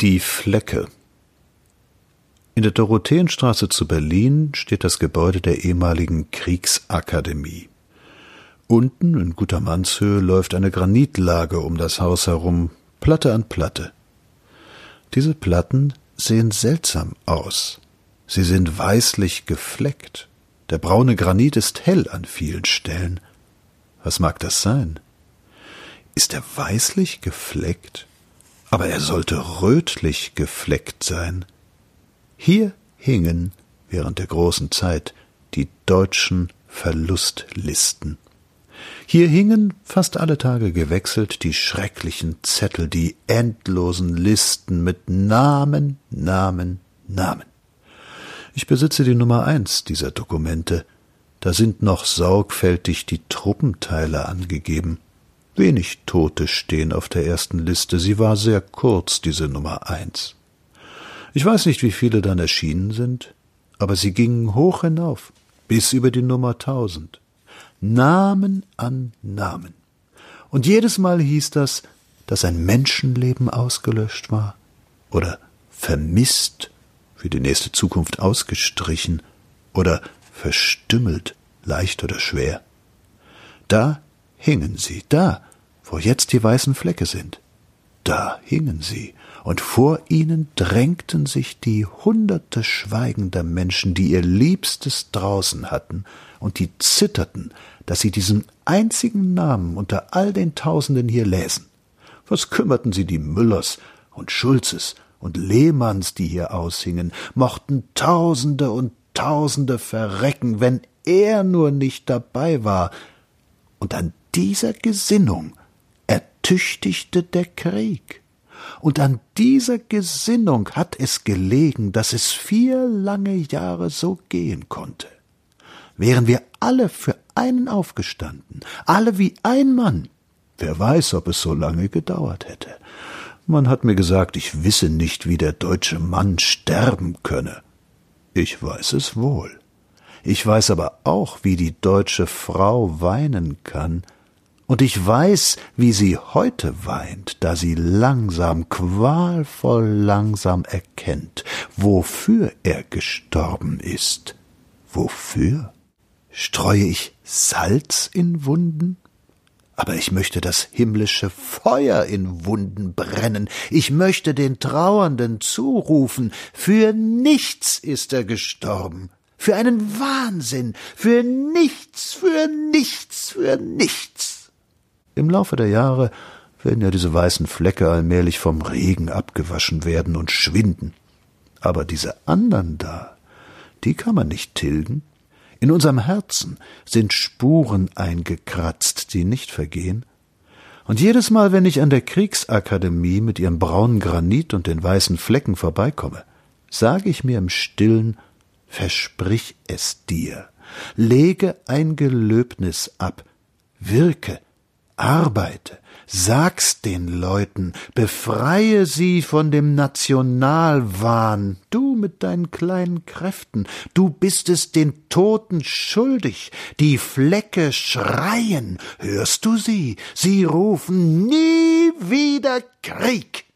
Die Flecke In der Dorotheenstraße zu Berlin steht das Gebäude der ehemaligen Kriegsakademie. Unten in guter Mannshöhe läuft eine Granitlage um das Haus herum, Platte an Platte. Diese Platten sehen seltsam aus. Sie sind weißlich gefleckt. Der braune Granit ist hell an vielen Stellen. Was mag das sein? Ist er weißlich gefleckt? Aber er sollte rötlich gefleckt sein. Hier hingen während der großen Zeit die deutschen Verlustlisten. Hier hingen fast alle Tage gewechselt die schrecklichen Zettel, die endlosen Listen mit Namen, Namen, Namen. Ich besitze die Nummer eins dieser Dokumente. Da sind noch sorgfältig die Truppenteile angegeben. Wenig Tote stehen auf der ersten Liste. Sie war sehr kurz, diese Nummer eins. Ich weiß nicht, wie viele dann erschienen sind, aber sie gingen hoch hinauf, bis über die Nummer tausend. Namen an Namen. Und jedes Mal hieß das, dass ein Menschenleben ausgelöscht war oder vermisst, für die nächste Zukunft ausgestrichen oder verstümmelt, leicht oder schwer. Da hingen sie, da, wo jetzt die weißen Flecke sind. Da hingen sie, und vor ihnen drängten sich die hunderte schweigender Menschen, die ihr Liebstes draußen hatten, und die zitterten, dass sie diesen einzigen Namen unter all den Tausenden hier läsen. Was kümmerten sie die Müllers und Schulzes und Lehmanns, die hier aushingen, mochten Tausende und Tausende verrecken, wenn er nur nicht dabei war. Und an dieser Gesinnung ertüchtigte der Krieg. Und an dieser Gesinnung hat es gelegen, dass es vier lange Jahre so gehen konnte. Wären wir alle für einen aufgestanden, alle wie ein Mann, wer weiß, ob es so lange gedauert hätte. Man hat mir gesagt, ich wisse nicht, wie der deutsche Mann sterben könne. Ich weiß es wohl. Ich weiß aber auch, wie die deutsche Frau weinen kann, und ich weiß, wie sie heute weint, da sie langsam, qualvoll langsam erkennt, wofür er gestorben ist. Wofür? Streue ich Salz in Wunden? Aber ich möchte das himmlische Feuer in Wunden brennen, ich möchte den Trauernden zurufen, für nichts ist er gestorben, für einen Wahnsinn, für nichts, für nichts, für nichts. Im Laufe der Jahre werden ja diese weißen Flecke allmählich vom Regen abgewaschen werden und schwinden. Aber diese andern da, die kann man nicht tilgen. In unserem Herzen sind Spuren eingekratzt, die nicht vergehen. Und jedes Mal, wenn ich an der Kriegsakademie mit ihrem braunen Granit und den weißen Flecken vorbeikomme, sage ich mir im stillen, versprich es dir, lege ein Gelöbnis ab, wirke, Arbeite, sag's den Leuten, befreie sie von dem Nationalwahn, du mit deinen kleinen Kräften, du bist es den Toten schuldig, die Flecke schreien, hörst du sie, sie rufen nie wieder Krieg.